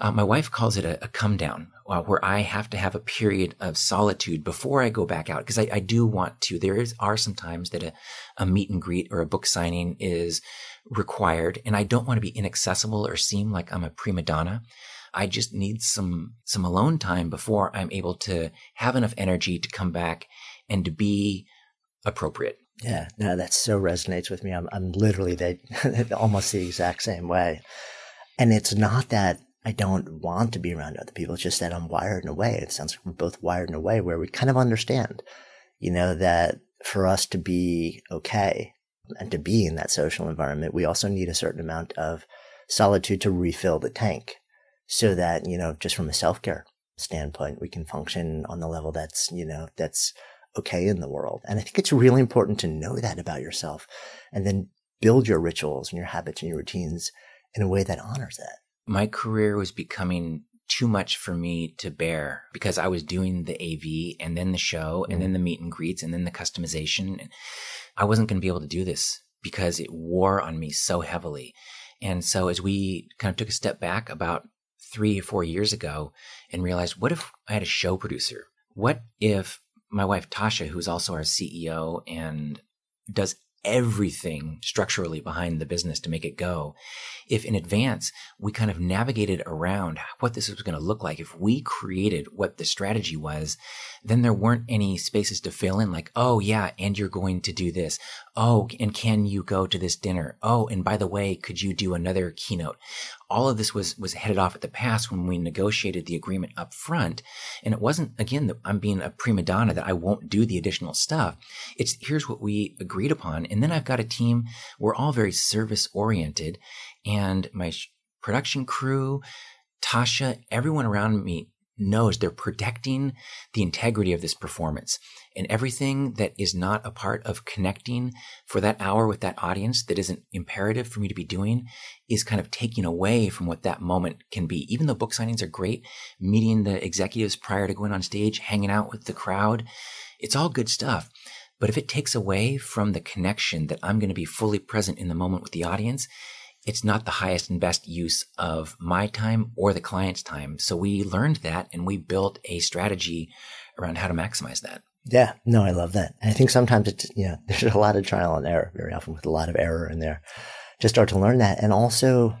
uh, my wife calls it a, a come down, uh, where I have to have a period of solitude before I go back out because I, I, do want to. There is, are some times that a, a meet and greet or a book signing is required, and I don't want to be inaccessible or seem like I'm a prima donna. I just need some some alone time before I'm able to have enough energy to come back and to be appropriate. Yeah, no, that so resonates with me. I'm I'm literally that (laughs) almost the exact same way. And it's not that I don't want to be around other people. It's just that I'm wired in a way. It sounds like we're both wired in a way where we kind of understand, you know, that for us to be okay and to be in that social environment, we also need a certain amount of solitude to refill the tank so that, you know, just from a self care standpoint, we can function on the level that's, you know, that's okay in the world. And I think it's really important to know that about yourself and then build your rituals and your habits and your routines in a way that honors that my career was becoming too much for me to bear because I was doing the AV and then the show and then mm-hmm. the meet and greets and then the customization. I wasn't going to be able to do this because it wore on me so heavily. And so as we kind of took a step back about three or four years ago and realized, what if I had a show producer? What if my wife Tasha, who's also our CEO and does everything structurally behind the business to make it go. If in advance we kind of navigated around what this was going to look like, if we created what the strategy was, then there weren't any spaces to fill in like, oh yeah, and you're going to do this. Oh, and can you go to this dinner? Oh, and by the way, could you do another keynote? All of this was, was headed off at the pass when we negotiated the agreement up front. And it wasn't, again, that I'm being a prima donna that I won't do the additional stuff. It's here's what we agreed upon. And then I've got a team. We're all very service oriented and my production crew, Tasha, everyone around me knows they're protecting the integrity of this performance and everything that is not a part of connecting for that hour with that audience that isn't imperative for me to be doing is kind of taking away from what that moment can be. Even though book signings are great, meeting the executives prior to going on stage, hanging out with the crowd, it's all good stuff. But if it takes away from the connection that I'm going to be fully present in the moment with the audience, it's not the highest and best use of my time or the client's time. So we learned that and we built a strategy around how to maximize that. Yeah, no, I love that. And I think sometimes it's, you know, (laughs) there's a lot of trial and error very often with a lot of error in there to start to learn that. And also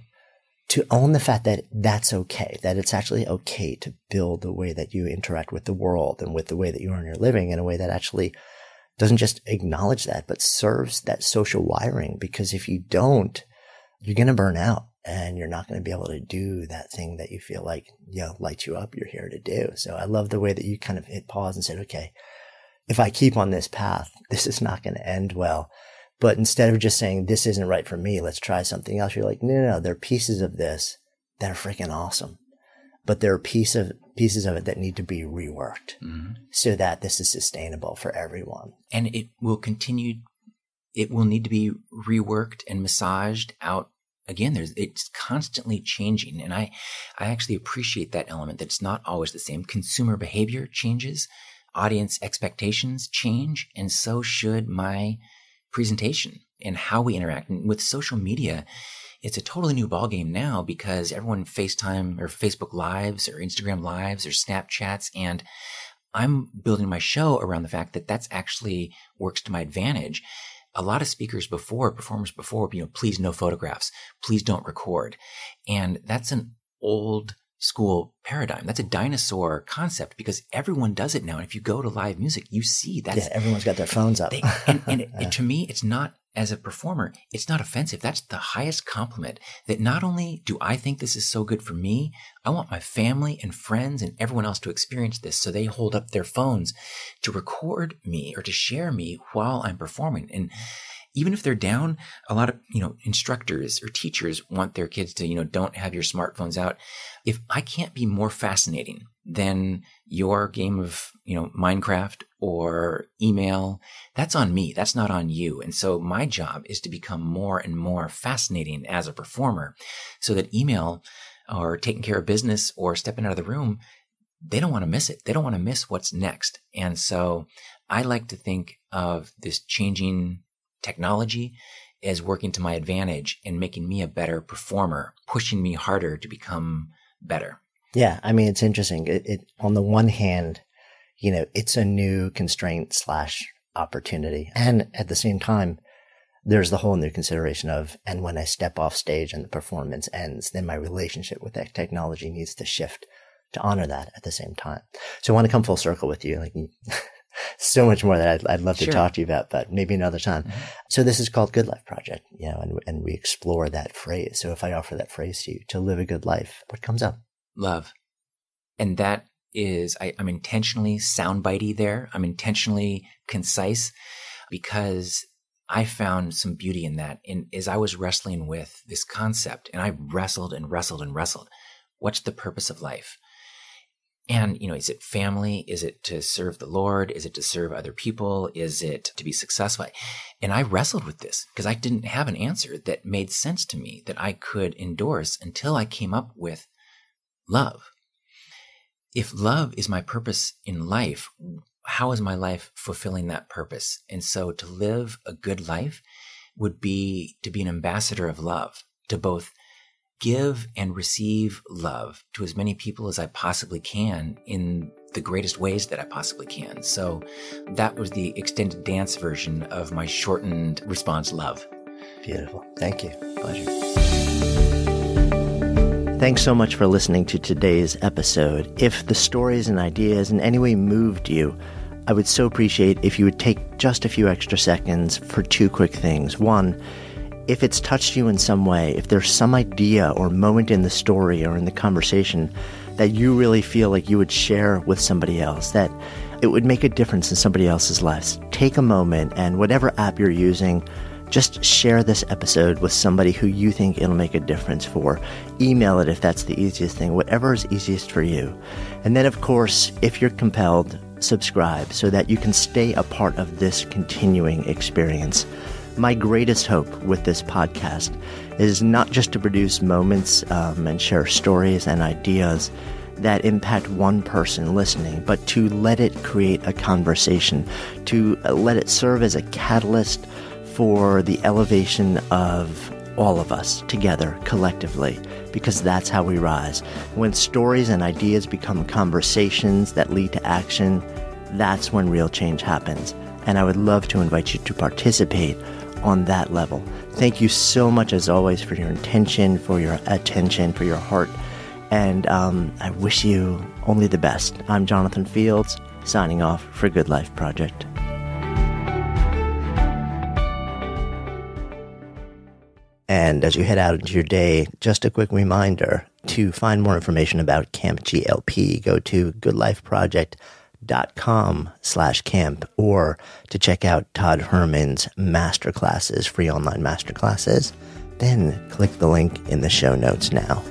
to own the fact that that's okay, that it's actually okay to build the way that you interact with the world and with the way that you earn your living in a way that actually doesn't just acknowledge that, but serves that social wiring. Because if you don't, you're going to burn out and you're not going to be able to do that thing that you feel like, you know, lights you up, you're here to do. So I love the way that you kind of hit pause and said, okay, if I keep on this path, (laughs) this is not going to end well. But instead of just saying, this isn't right for me, let's try something else, you're like, no, no, no, there are pieces of this that are freaking awesome. But there are piece of, pieces of it that need to be reworked mm-hmm. so that this is sustainable for everyone. And it will continue, it will need to be reworked and massaged out again there's it's constantly changing and i i actually appreciate that element that it's not always the same consumer behavior changes audience expectations change and so should my presentation and how we interact and with social media it's a totally new ballgame now because everyone FaceTime or Facebook lives or Instagram lives or Snapchats. And I'm building my show around the fact that that's actually works to my advantage a lot of speakers before, performers before, you know, please no photographs, please don't record. And that's an old school paradigm. That's a dinosaur concept because everyone does it now. And if you go to live music, you see that. yeah, everyone's got their phones up. they, and, and it, (laughs) to me, it's not as a performer, it's not offensive. That's the highest compliment that not only do I think this is so good for me, I want my family and friends and everyone else to experience this. So they hold up their phones to record me or to share me while I'm performing. And even if they're down, a lot of, you know, instructors or teachers want their kids to, you know, don't have your smartphones out. If I can't be more fascinating than your game of, you know, Minecraft or email, that's on me. That's not on you. And so my job is to become more and more fascinating as a performer so that email or taking care of business or stepping out of the room, they don't want to miss it. They don't want to miss what's next. And so I like to think of this changing technology is working to my advantage and making me a better performer, pushing me harder to become better. Yeah, I mean, it's interesting. It, it on the one hand, you know, it's a new constraint slash opportunity, and at the same time, there's the whole new consideration of, and when I step off stage and the performance ends, then my relationship with that technology needs to shift to honor that at the same time. So I want to come full circle with you, like. So much more that I'd, I'd love to Sure. talk to you about, but maybe another time. Mm-hmm. So this is called Good Life Project, you know, and, and we explore that phrase. So if I offer that phrase to you, to live a good life, what comes up? love. And that is, I, I'm intentionally soundbitey there. I'm intentionally concise because I found some beauty in that. And as I was wrestling with this concept, and I wrestled and wrestled and wrestled, what's the purpose of life? And, you know, is it family? Is it to serve the Lord? Is it to serve other people? Is it to be successful? And I wrestled with this because I didn't have an answer that made sense to me that I could endorse until I came up with love. If love is my purpose in life, how is my life fulfilling that purpose? And so to live a good life would be to be an ambassador of love, to both give and receive love to as many people as I possibly can in the greatest ways that I possibly can. So that was the extended dance version of my shortened response love. Beautiful. Thank you. Pleasure. Thanks so much for listening to today's episode. If the stories and ideas in any way moved you, I would so appreciate if you would take just a few extra seconds for two quick things. One, if it's touched you in some way, if there's some idea or moment in the story or in the conversation that you really feel like you would share with somebody else, that it would make a difference in somebody else's lives, take a moment and whatever app you're using, just share this episode with somebody who you think it'll make a difference for. Email it if that's the easiest thing, whatever is easiest for you. And then, of course, if you're compelled, subscribe so that you can stay a part of this continuing experience. My greatest hope with this podcast is not just to produce moments um, and share stories and ideas that impact one person listening, but to let it create a conversation, to let it serve as a catalyst for the elevation of all of us together collectively, because that's how we rise. When stories and ideas become conversations that lead to action, that's when real change happens. And I would love to invite you to participate on that level. Thank you so much, as always, for your intention, for your attention, for your heart. And um, I wish you only the best. I'm Jonathan Fields, signing off for Good Life Project. And as you head out into your day, just a quick reminder to find more information about Camp GLP, go to goodlifeproject.com slash camp or to check out Todd Herman's masterclasses, free online masterclasses. Then click the link in the show notes now.